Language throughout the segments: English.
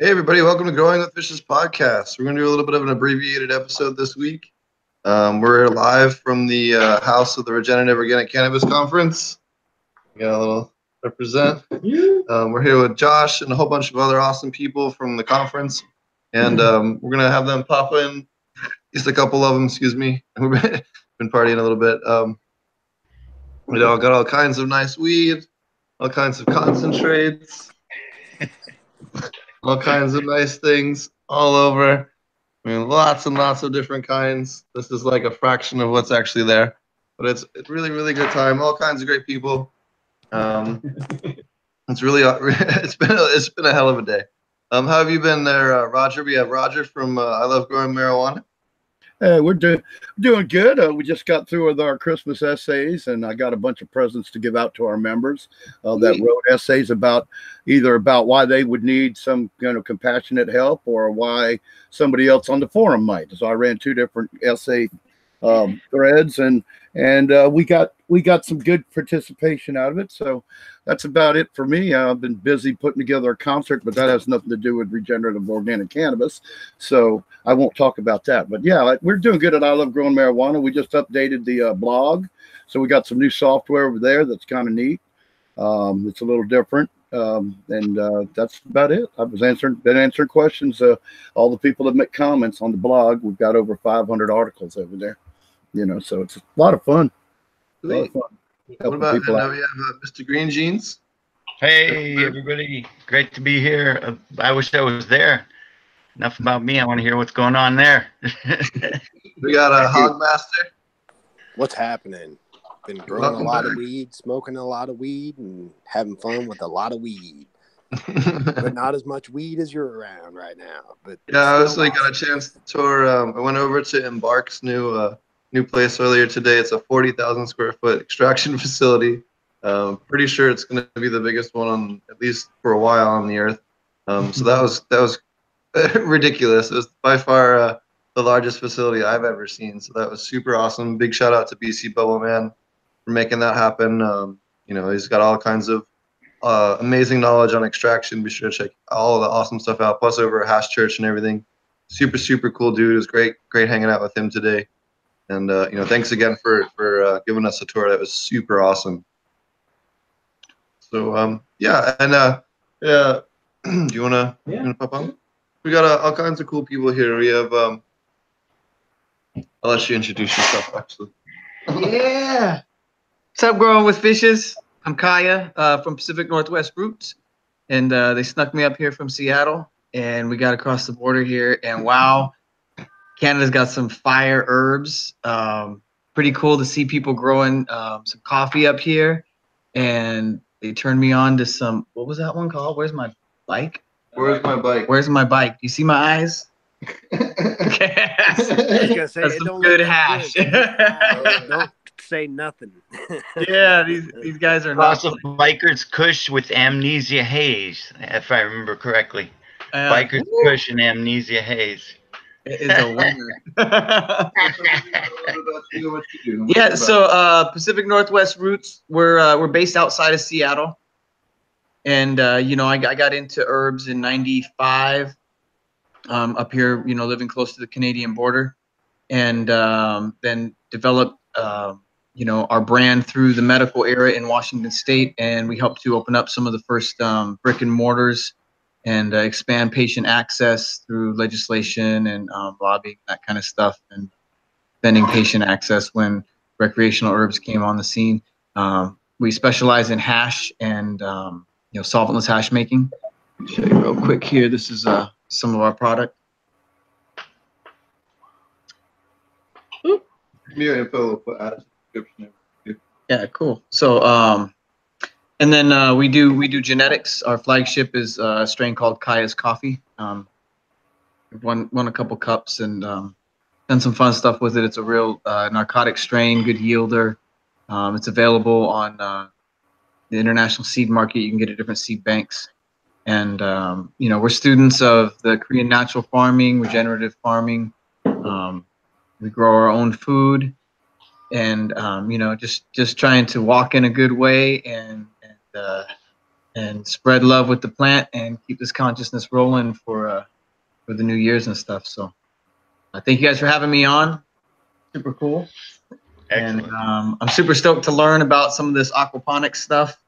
Hey, everybody, welcome to Growing with Fishes podcast. We're going to do a little bit of an abbreviated episode this week. Um, we're live from the uh, house of the Regenerative Organic Cannabis Conference. We got a little represent. Um, we're here with Josh and a whole bunch of other awesome people from the conference. And um, we're going to have them pop in, just a couple of them, excuse me. We've been partying a little bit. Um, we all got all kinds of nice weed, all kinds of concentrates all kinds of nice things all over. I mean, lots and lots of different kinds. This is like a fraction of what's actually there, but it's it's really really good time. All kinds of great people. Um, it's really it's been a, it's been a hell of a day. Um, how have you been there, uh, Roger? We have Roger from uh, I Love Growing Marijuana. Uh, we're doing doing good. Uh, we just got through with our Christmas essays, and I got a bunch of presents to give out to our members uh, that wrote essays about either about why they would need some kind of compassionate help or why somebody else on the forum might. So I ran two different essay um, threads, and and uh, we got we got some good participation out of it. So that's about it for me. I've been busy putting together a concert, but that has nothing to do with regenerative organic cannabis. So I won't talk about that. But yeah, we're doing good at I Love Growing Marijuana. We just updated the uh, blog, so we got some new software over there that's kind of neat. Um, it's a little different. Um, and uh, that's about it. I was answering, been answering questions. Uh, all the people that make comments on the blog. We've got over 500 articles over there you know, so it's a lot of fun. Lot of fun. What about and now we have uh, Mr. Green Jeans? Hey everybody, great to be here. Uh, I wish I was there. Enough about me. I want to hear what's going on there. we got a Hogmaster. What's happening? Been growing Welcome a lot back. of weed, smoking a lot of weed, and having fun with a lot of weed. but not as much weed as you're around right now. But yeah, I was like got a chance to tour. Um, I went over to Embark's new uh, new place earlier today. It's a 40,000 square foot extraction facility. Um, pretty sure it's going to be the biggest one on at least for a while on the earth. Um, so that was that was ridiculous. It was by far uh, the largest facility I've ever seen. So that was super awesome. Big shout out to BC Bubble Man for making that happen. Um, you know, he's got all kinds of uh, amazing knowledge on extraction. Be sure to check all the awesome stuff out. Plus over at Hash Church and everything. Super super cool dude. It was great great hanging out with him today. And uh, you know, thanks again for for uh, giving us a tour. That was super awesome. So um, yeah, and uh, yeah, do you wanna, yeah. you wanna pop on? We got uh, all kinds of cool people here. We have um, I'll let you introduce yourself actually. yeah. What's up, growing with fishes? I'm Kaya uh, from Pacific Northwest Roots, and uh, they snuck me up here from Seattle, and we got across the border here, and wow, Canada's got some fire herbs. Um, pretty cool to see people growing um, some coffee up here. And they turned me on to some, what was that one called? Where's my bike? Where's my bike? Where's my bike? Do you see my eyes? That's some good hash. Good. uh, don't say nothing. yeah, these these guys are not. Also, Bikers Kush with Amnesia Haze, if I remember correctly. Uh, Bikers Kush and Amnesia Haze is a winner. yeah, so uh, Pacific Northwest Roots, we're uh, we're based outside of Seattle, and uh, you know I, I got into herbs in '95, um, up here, you know, living close to the Canadian border, and um, then developed. Um, you know our brand through the medical era in Washington State, and we helped to open up some of the first um, brick and mortars and uh, expand patient access through legislation and um, lobbying, that kind of stuff, and bending patient access when recreational herbs came on the scene. Um, we specialize in hash and um, you know solventless hash making. Show you real quick here. This is uh, some of our product. Your info will put out description. Yeah, cool. So um, and then uh, we do we do genetics. Our flagship is uh, a strain called Kaya's Coffee. Um, we've won won a couple cups and um, done some fun stuff with it. It's a real uh, narcotic strain, good yielder. Um, it's available on uh, the international seed market. You can get it at different seed banks. And um, you know we're students of the Korean natural farming, regenerative farming. Um, we grow our own food, and um, you know just just trying to walk in a good way and uh, and spread love with the plant and keep this consciousness rolling for uh, for the new years and stuff. So, uh, thank you guys for having me on. Super cool. And um, I'm super stoked to learn about some of this aquaponics stuff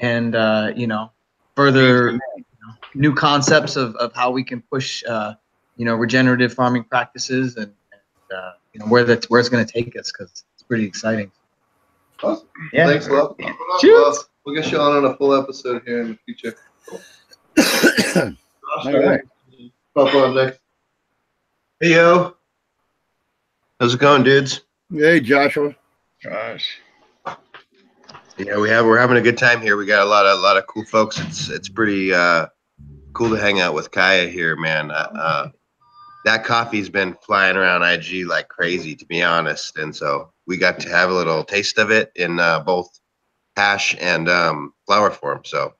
and, uh, you know, further you know, new concepts of, of how we can push, uh, you know, regenerative farming practices and, and uh, you know, where that's, where it's going to take us because it's pretty exciting. Awesome. Yeah. Thanks, love. Cheers. We'll get you on in a full episode here in the future. All right. Pop on next. Hey, yo. How's it going, dudes? Hey, Joshua. Gosh. Yeah, we have we're having a good time here. We got a lot of a lot of cool folks. It's it's pretty uh, cool to hang out with Kaya here, man. Uh, uh, that coffee's been flying around IG like crazy, to be honest. And so we got to have a little taste of it in uh, both hash and um, flower form. So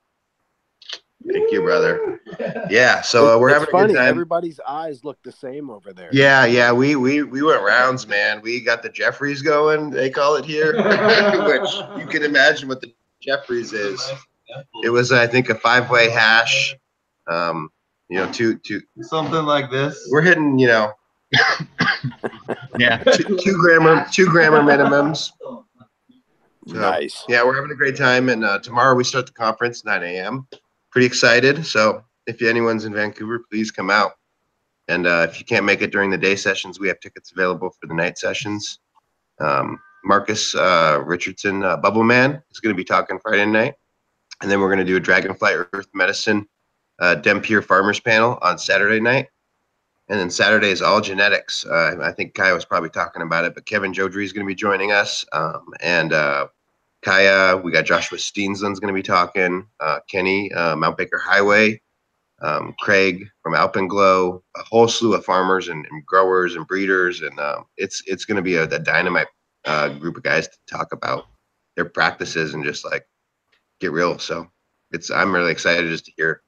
thank you, brother. Yeah, so uh, we're it's having a funny. good time. Everybody's eyes look the same over there. Yeah, yeah, we we we went rounds, man. We got the Jeffries going. They call it here, which you can imagine what the Jeffries is. It was, I think, a five-way hash. Um, you know, two two. Something like this. We're hitting, you know, Yeah. two, two grammar two grammar minimums. So, Nice. Yeah, we're having a great time, and uh, tomorrow we start the conference 9 a.m. Pretty excited. So if anyone's in Vancouver, please come out. And uh, if you can't make it during the day sessions, we have tickets available for the night sessions. Um, Marcus uh, Richardson, uh, Bubble Man, is going to be talking Friday night, and then we're going to do a Dragonfly Earth Medicine uh, Dempier Farmers panel on Saturday night. And then Saturday is all genetics. Uh, I think Kai was probably talking about it, but Kevin Jodrey is going to be joining us. Um, and uh, Kaya, we got Joshua Steensland's going to be talking. Uh, Kenny, uh, Mount Baker Highway, um, Craig from Alpenglow, a whole slew of farmers and, and growers and breeders, and um, it's it's going to be a, a dynamite uh, group of guys to talk about their practices and just like get real. So it's I'm really excited just to hear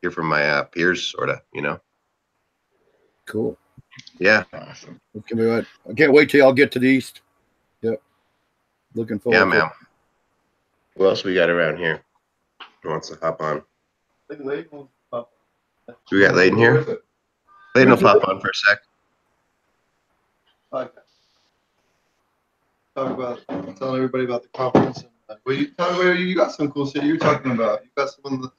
hear from my uh, peers, sort of, you know. Cool. Yeah, Awesome. Okay, we I can't wait till y'all get to the east. Yep. Looking forward. yeah, to man. Who else we got around here? Who wants to hop on? Do we got Layden here? Layden will pop on for a sec. Talk about telling everybody about the conference. And, uh, well, you talk you got some cool shit you're talking about. You got some of the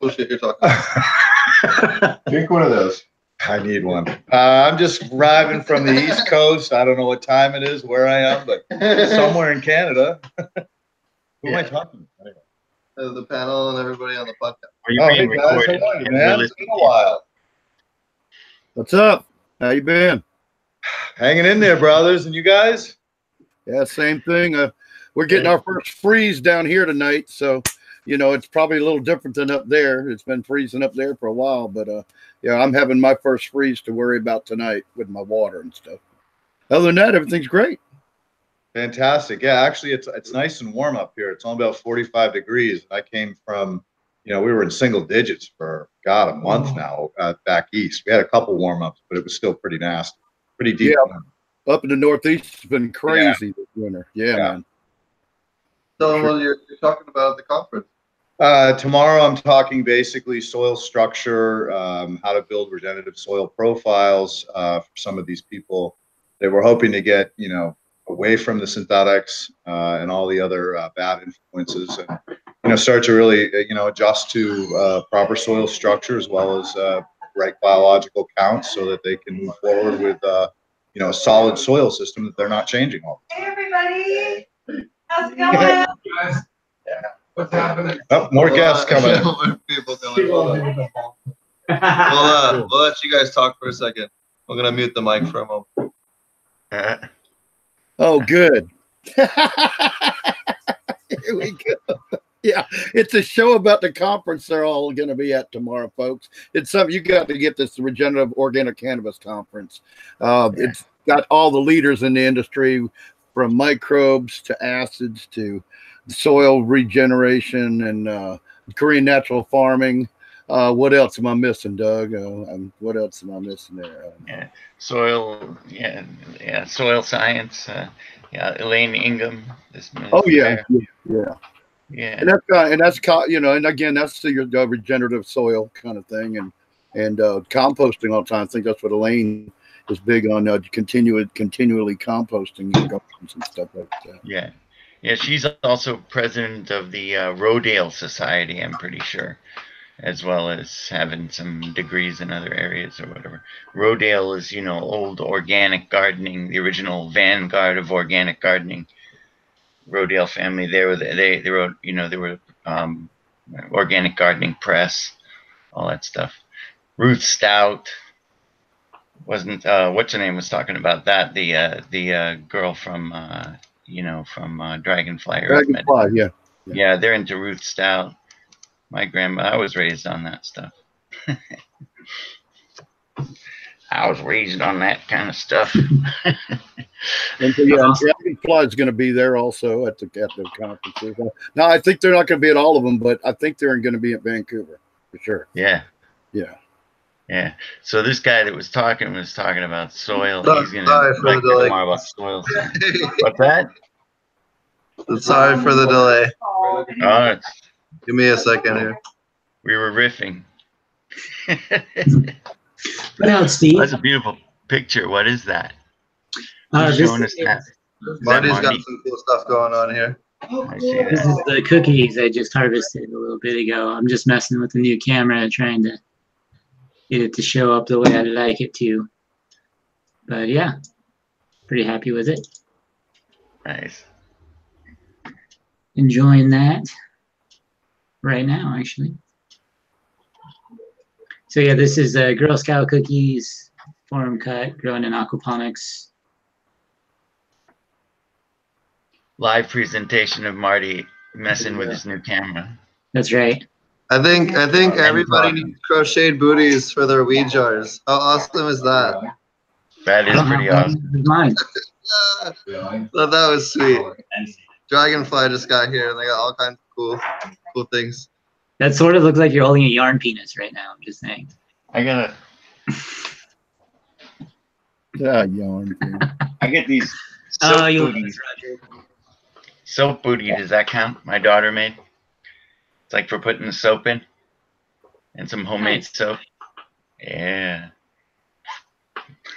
cool shit you're talking about. Drink one of those. I need one. Uh, I'm just arriving from the East Coast. I don't know what time it is, where I am, but somewhere in Canada. Who am I talking to? Anyway. Uh, the panel and everybody on the podcast. Are you Oh, being hey guys, how recorded? are you, man? It's been a while. What's up? How you been? Hanging in there, brothers, and you guys? Yeah, same thing. Uh, we're getting our first freeze down here tonight, so you know it's probably a little different than up there. It's been freezing up there for a while, but uh, yeah, I'm having my first freeze to worry about tonight with my water and stuff. Other than that, everything's great. Fantastic. Yeah, actually, it's it's nice and warm up here. It's only about 45 degrees. I came from, you know, we were in single digits for God a month now uh, back east. We had a couple warm ups, but it was still pretty nasty, pretty deep. Yeah, Up in the Northeast, it's been crazy this winter. Yeah, Yeah. man. Tell them what you're, you're talking about the conference. Uh, tomorrow, I'm talking basically soil structure, um, how to build regenerative soil profiles uh, for some of these people that we're hoping to get, you know, away from the synthetics uh, and all the other uh, bad influences, and you know, start to really, uh, you know, adjust to uh, proper soil structure as well as uh, right biological counts, so that they can move forward with, uh, you know, a solid soil system that they're not changing all. Hey, everybody. How's it going? What's happening? Oh, more guests coming. in. People coming. in. We'll, uh, we'll let you guys talk for a second. We're gonna mute the mic for a moment. Uh, Oh, good. Here we go. Yeah, it's a show about the conference they're all going to be at tomorrow, folks. It's something you got to get this regenerative organic cannabis conference. Uh, It's got all the leaders in the industry, from microbes to acids to soil regeneration and uh, Korean natural farming. Uh, what else am I missing, Doug? Uh, um, what else am I missing there? Uh, soil, yeah, yeah, soil science. Uh, yeah, Elaine Ingham. This Oh yeah, yeah, yeah. Yeah. And that's kind and that's co- you know, and again, that's the, the regenerative soil kind of thing, and and uh, composting all the time. I think that's what Elaine is big on. Uh, continue continually composting your gardens and stuff like that. Yeah. Yeah, she's also president of the uh, Rodale Society, I'm pretty sure, as well as having some degrees in other areas or whatever. Rodale is, you know, old organic gardening, the original vanguard of organic gardening. Rodale family, they were, they, they wrote, you know, they were um, organic gardening press, all that stuff. Ruth Stout wasn't, uh, what's her name was talking about that, the, uh, the uh, girl from, uh, you know, from uh, Dragonfly. Dragonfly, yeah. Yeah, they're into Ruth Stout. My grandma, I was raised on that stuff. I was raised on that kind of stuff. And so, yeah, and Dragonfly is going to be there also at the at the conferences. Now, I think they're not going to be at all of them, but I think they're going to be at Vancouver for sure. yeah, Yeah. Yeah. So this guy that was talking was talking about soil. Sorry- He's gonna sorry for the like delay. more about soil. What's that? Sorry for the delay. Oh, Give me a second here. we were riffing. What else, Steve? That's a beautiful picture. What is that? Uh, this, showing us is, that? Is that Marty's got some cool stuff going on here. I see this that. is the cookies I just harvested a little bit ago. I'm just messing with the new camera, trying to get it to show up the way I'd like it to. But yeah, pretty happy with it. Nice. Enjoying that right now, actually. So yeah, this is uh, Girl Scout cookies, Forum cut, grown in aquaponics. Live presentation of Marty messing with his new camera. That's right. I think I think everybody needs crocheted booties for their weed jars. How awesome is that? That is pretty awesome. This is Mine. Ah, that was sweet. Dragonfly just got here and they got all kinds of cool cool things. That sort of looks like you're holding a yarn penis right now. I'm just saying. I gotta. Yeah, yarn. I get these Oh, soap you booties. Soap booty. Does that count? My daughter made. It's like for putting the soap in, and some homemade Nice. soap. Yeah.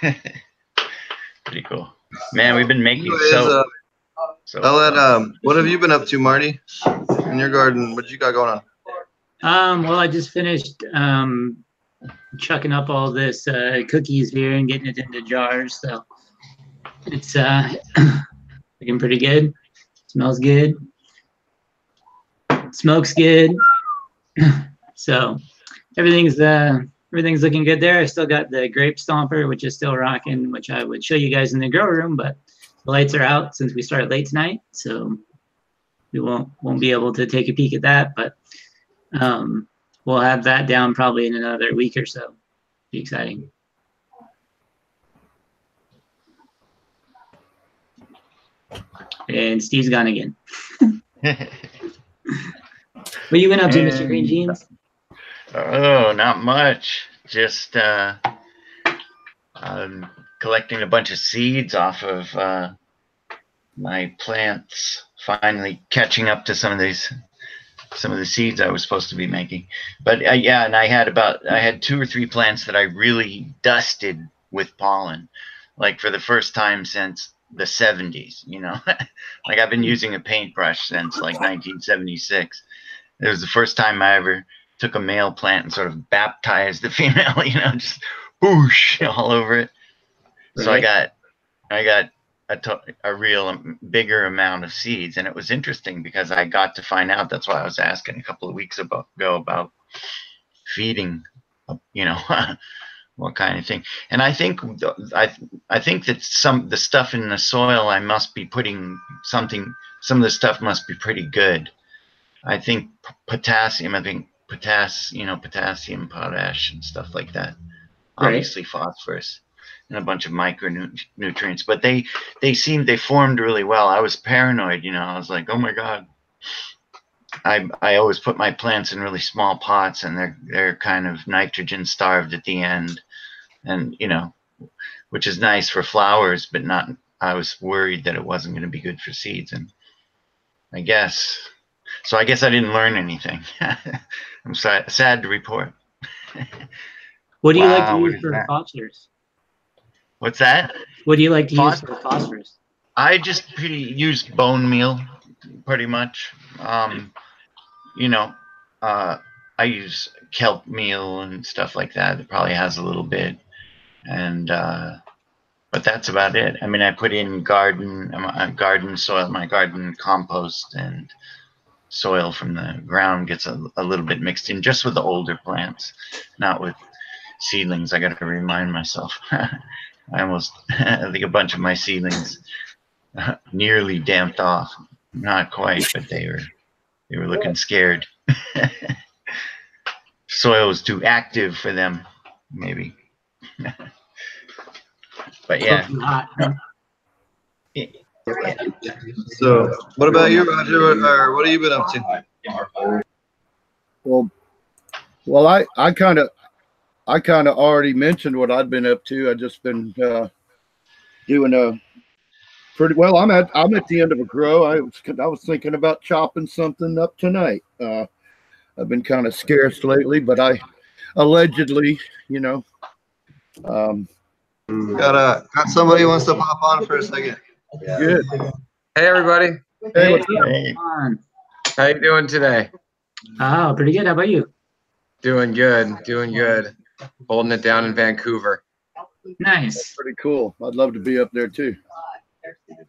Pretty cool. Man, we've been making Anyways, soap. uh, so I'll let um what have you been up to, Marty? In your garden, what you got going on? Um, well, I just finished um, chucking up all this uh, cookies here and getting it into jars. So it's uh, looking pretty good. Smells good. Smokes good. so everything's uh, everything's looking good there. I still got the grape stomper, which is still rocking, which I would show you guys in the grow room, but the lights are out since we started late tonight, so we won't won't be able to take a peek at that. But um, we'll have that down probably in another week or so. Be exciting. And Steve's gone again. What you been up to, Mr. Green Jeans? Oh, not much. Just uh, um, collecting a bunch of seeds off of uh, my plants. Finally catching up to some of these, some of the seeds I was supposed to be making. But uh, yeah, and I had about I had two or three plants that I really dusted with pollen, like for the first time since the 70s. You know, like I've been using a paintbrush since like 1976. It was the first time I ever took a male plant and sort of baptized the female, you know, just whoosh all over it. So I got, I got a, to- a real um, bigger amount of seeds, and it was interesting because I got to find out. That's why I was asking a couple of weeks ago about feeding, uh, you know, what kind of thing. And I think I, I think that some the stuff in the soil I must be putting something. Some of the stuff must be pretty good. I think p- potassium. I think potass, you know, potassium, potash, and stuff like that. Right. Obviously, phosphorus and a bunch of micronutrients. But they they seemed they formed really well. I was paranoid, you know. I was like, oh my god. I I always put my plants in really small pots, and they're they're kind of nitrogen starved at the end, and you know, which is nice for flowers, but not. I was worried that it wasn't going to be good for seeds, and I guess so I guess I didn't learn anything. I'm sad, sad to report. What do you like to use for that? phosphorus? What's that? What do you like to use for phosphorus? I just pretty use bone meal, pretty much. Um, you know, uh, I use kelp meal and stuff like that. It probably has a little bit, and uh, but that's about it. I mean, I put in garden, uh, garden soil, my garden compost and soil from the ground gets a, a little bit mixed in, just with the older plants, not with seedlings. I got to remind myself. I almost, I think a bunch of my seedlings nearly damped off. Not quite, but they were they were looking scared. Soil was too active for them, maybe. but yeah, Too hot, huh? So, what about you, Roger? What, or what have you been up to? Well, well, I I kind of I kind of already mentioned what I'd been up to. I just been uh, doing a pretty well. I'm at I'm at the end of a grow. I was I was thinking about chopping something up tonight. Uh, I've been kind of scarce lately, but I allegedly, you know, um, Got a got somebody who wants to pop on for a second. Good. Hey everybody, Hey, what's up? hey, Come on. how you doing today? Oh, pretty good. How about you? Doing good, doing good. Holding it down in Vancouver. Nice. pretty cool. I'd love to be up there too.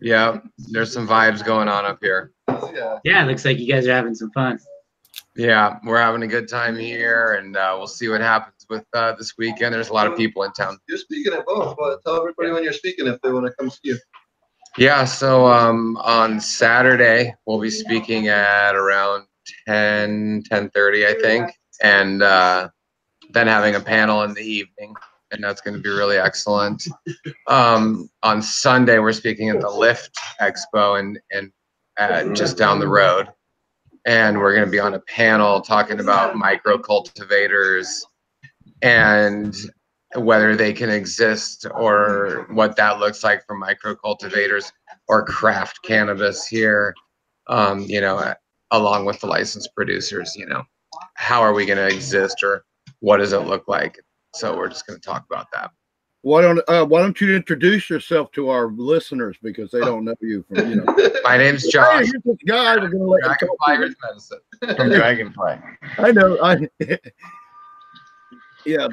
Yeah, there's some vibes going on up here. Yeah. Yeah, it looks like you guys are having some fun. Yeah, we're having a good time here, and uh, we'll see what happens with uh, this weekend. There's a lot of people in town. You're speaking at both, but tell everybody when you're speaking if they want to come see you. Yeah, so um, on Saturday we'll be speaking at around 10, 10:30, I think, and uh, then having a panel in the evening, and that's going to be really excellent. Um, on Sunday we're speaking at the Lift Expo and and uh, just down the road, and we're going to be on a panel talking about micro cultivators and whether they can exist or what that looks like for micro cultivators or craft cannabis here um, you know along with the licensed producers you know how are we going to exist or what does it look like so we're just going to talk about that Why don't uh, Why don't you introduce yourself to our listeners because they don't know you from you know. my name's Hey, josh here's this guy. We're gonna let you Dragon talk. Flyers medicine from Dragonfly. I know. I yeah.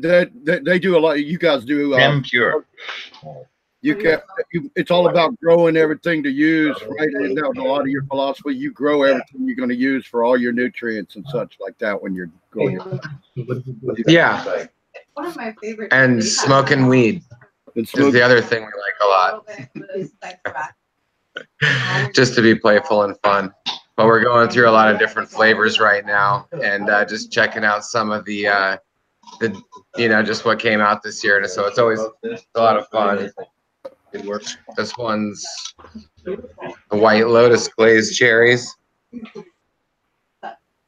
They, they, they do a lot. You guys do. Uh, Them pure. you can. You, it's all about growing everything to use. Right. And that was a lot of your philosophy. You grow everything you're going to use for all your nutrients and such like that when you're growing. yeah One of my favorite. and smoking weed And is the other thing we like a lot just to be playful and fun. But we're going through a lot of different flavors right now, and uh, just checking out some of the, uh, the, you know, just what came out this year. And so it's always a lot of fun. This one's the White Lotus glazed cherries.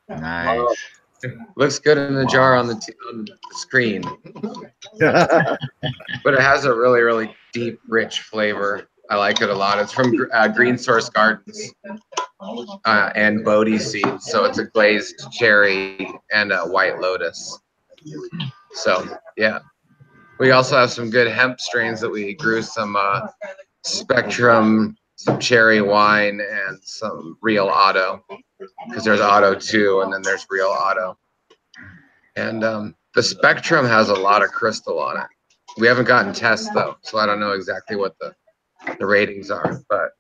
Nice. Looks good in the jar on the, t- on the screen, but it has a really, really deep, rich flavor. I like it a lot. It's from uh, Green Source Gardens uh, and Bodhi seeds. So it's a glazed cherry and a white lotus. So yeah, we also have some good hemp strains that we grew some uh, Spectrum, some cherry wine, and some Real Auto. Because there's Auto too, and then there's Real Auto. And um, the Spectrum has a lot of crystal on it. We haven't gotten tests though, so I don't know exactly what the the ratings are, but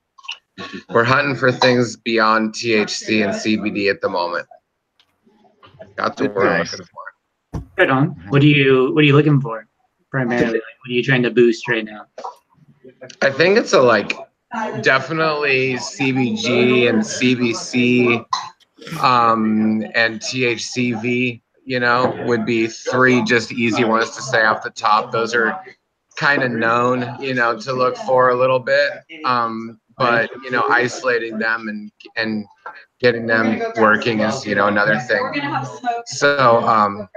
we're hunting for things beyond THC and CBD at the moment. That's what we're Nice. looking for. Right on. What do you What are you looking for primarily? Like, what are you trying to boost right now? I think it's a like definitely CBG and CBC um, and THCV. You know, would be three just easy ones to say off the top. Those are kind of known, you know, to look for a little bit. Um, but you know, isolating them and and getting them working is you know another thing. We're gonna have smoke. So, um,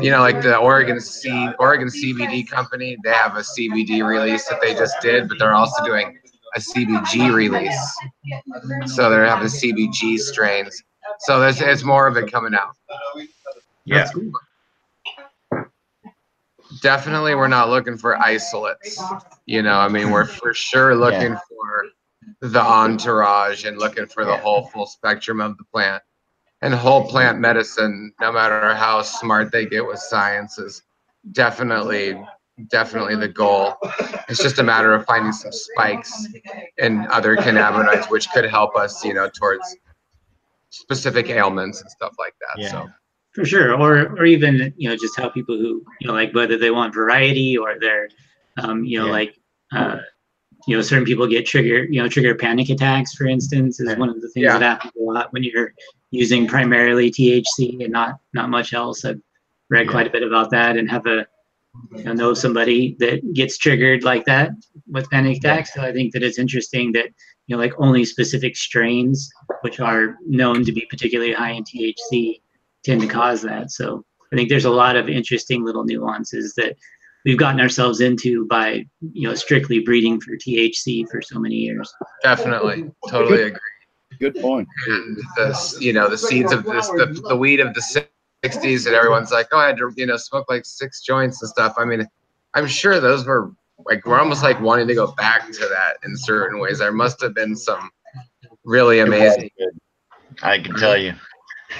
you know, like the Oregon C Oregon CBD company, they have a CBD release that they just did, but they're also doing a CBG release. So they're having CBG strains. So there's it's more of it coming out. Yeah. Definitely, we're not looking for isolates. You know, I mean, we're for sure looking for the entourage and looking for the whole full spectrum of the plant. And whole plant medicine, no matter how smart they get with science, is definitely, definitely the goal. It's just a matter of finding some spikes and other cannabinoids, which could help us, you know, towards specific ailments and stuff like that. Yeah. So For sure, or or even you know just how people who you know like whether they want variety or they're um, you know Yeah. like uh, you know certain people get trigger you know trigger panic attacks for instance is one of the things Yeah. that happens a lot when you're using primarily THC and not not much else. I've read Yeah. quite a bit about that and have a you know, know somebody that gets triggered like that with panic attacks. So I think that it's interesting that you know like only specific strains which are known to be particularly high in THC tend to cause that. So I think there's a lot of interesting little nuances that we've gotten ourselves into by you know strictly breeding for THC for so many years. definitely, totally agree. Good point. and the you know the seeds of this the, the weed of the 60s that everyone's like oh i had to you know smoke like six joints and stuff i mean i'm sure those were like we're almost like wanting to go back to that in certain ways there must have been some really amazing I can tell you.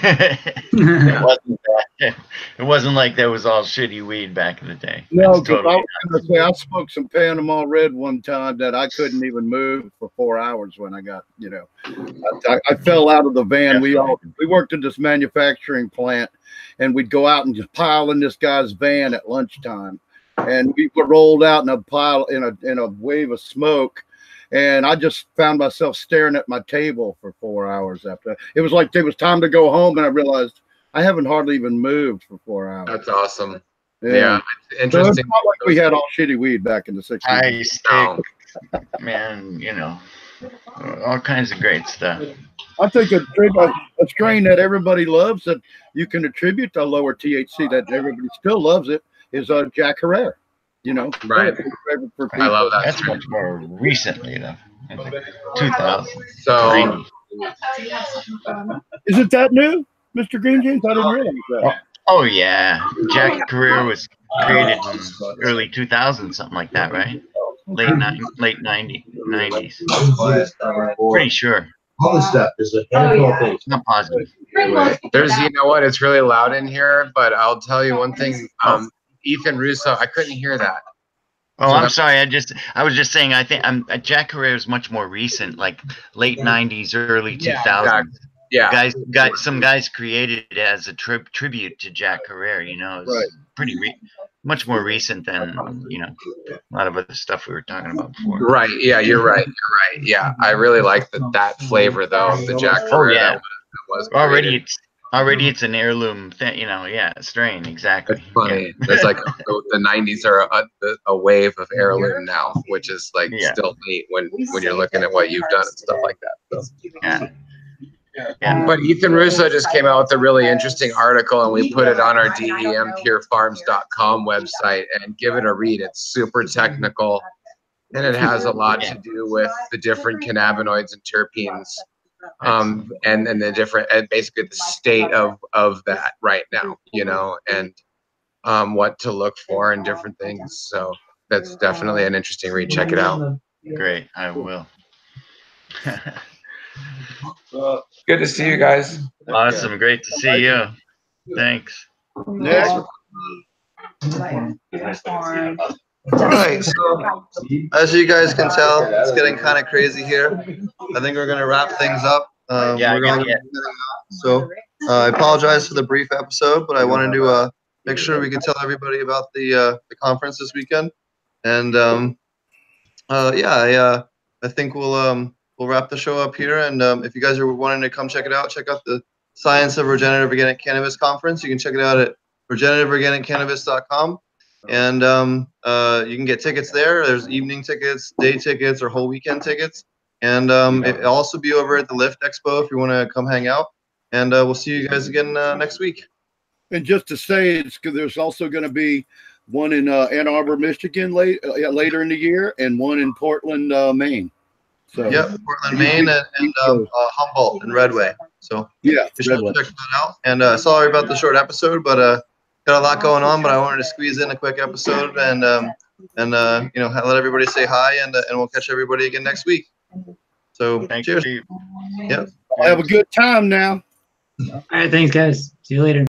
It wasn't that, it wasn't like that was all shitty weed back in the day. No, That's because I say I smoked some Panama Red one time that I couldn't even move for four hours when I got, you know, I, I, I fell out of the van. We all we worked at this manufacturing plant, and we'd go out and just pile in this guy's van at lunchtime, and we were rolled out in a pile in a in a wave of smoke. And I just found myself staring at my table for four hours after. It was like it was time to go home, and I realized I haven't hardly even moved for four hours. that's awesome yeah, it's So it's interesting not like we had all shitty weed back in the 60s. I stick, man, you know, all kinds of great stuff. I think a, a, a strain that everybody loves that you can attribute to lower THC that everybody still loves it is uh, Jack Herer. You know, Right. Favorite for i love that That's much more recently, though. I 2000. so Is it that new, Mr. Green Jeans? I didn't realize that. Oh, yeah. Jack Herer was created in early 2000, something like that, right? Late nine, late 90, 90s. Pretty sure. All this stuff is a Oh, handful of Not positive. there's you know what it's really loud in here but i'll tell you one thing um ethan russo i couldn't hear that Oh, So I'm that's- sorry. I just, I was just saying. I think I'm uh, Jack Herer is much more recent, like late '90s, early 2000s. yeah Guys, got some guys created it as a tri- tribute to Jack Herer. You know, it's Right. pretty re- much more recent than you know a lot of other stuff we were talking about before. Right. Yeah, you're right. You're right. Yeah, I really like the, that flavor though of the Jack Oh, yeah. that was Already, it's already mm-hmm. it's an heirloom thing. You know, yeah, strain exactly. It's funny. It's like oh, the, the '90s are a, a wave of heirloom now, which is like Yeah. still neat when when you're looking at what you've done and stuff like that. So. Yeah. Yeah. But Ethan Russo just came out with a really interesting article, and we put it on our DEMpurefarms.com website. And give it a read. It's super technical, and it has a lot to do with the different cannabinoids and terpenes um and and the different and basically the state of of that right now you know and um what to look for and different things. so that's definitely an interesting read. Check it out. Great, I will. good to see you guys. Awesome, great to see you. Thanks. Next. All right, so as you guys can tell, it's getting kind of crazy here. I think we're gonna wrap things up. Um, Yeah, we're gonna- So uh, I apologize for the brief episode, but I wanted to uh, make sure we could tell everybody about the uh, the conference this weekend. And um, uh, yeah, I uh, I think we'll um, we'll wrap the show up here. And um, if you guys are wanting to come check it out, check out the Science of Regenerative Organic Cannabis Conference. You can check it out at regenerativeorganiccannabis.com. And um, uh, you can get tickets there. There's evening tickets, day tickets, or whole weekend tickets. And um, it'll also be over at the Lift Expo if you want to come hang out. And uh, we'll see you guys again uh, next week. And just to say, it's there's also going to be one in uh, Ann Arbor, Michigan, late uh, later in the year, and one in Portland, uh, Maine. So Yep, Portland, Maine, and, and um, uh, Humboldt and Redway. So yeah, be sure to Redwood. check that out. And uh, sorry about the short episode, but uh, got a lot going on. But I wanted to squeeze in a quick episode and um, and uh, you know let everybody say hi, and uh, and we'll catch everybody again next week. So Thank cheers. you. Have a good time now. All right, thanks, guys. See you later.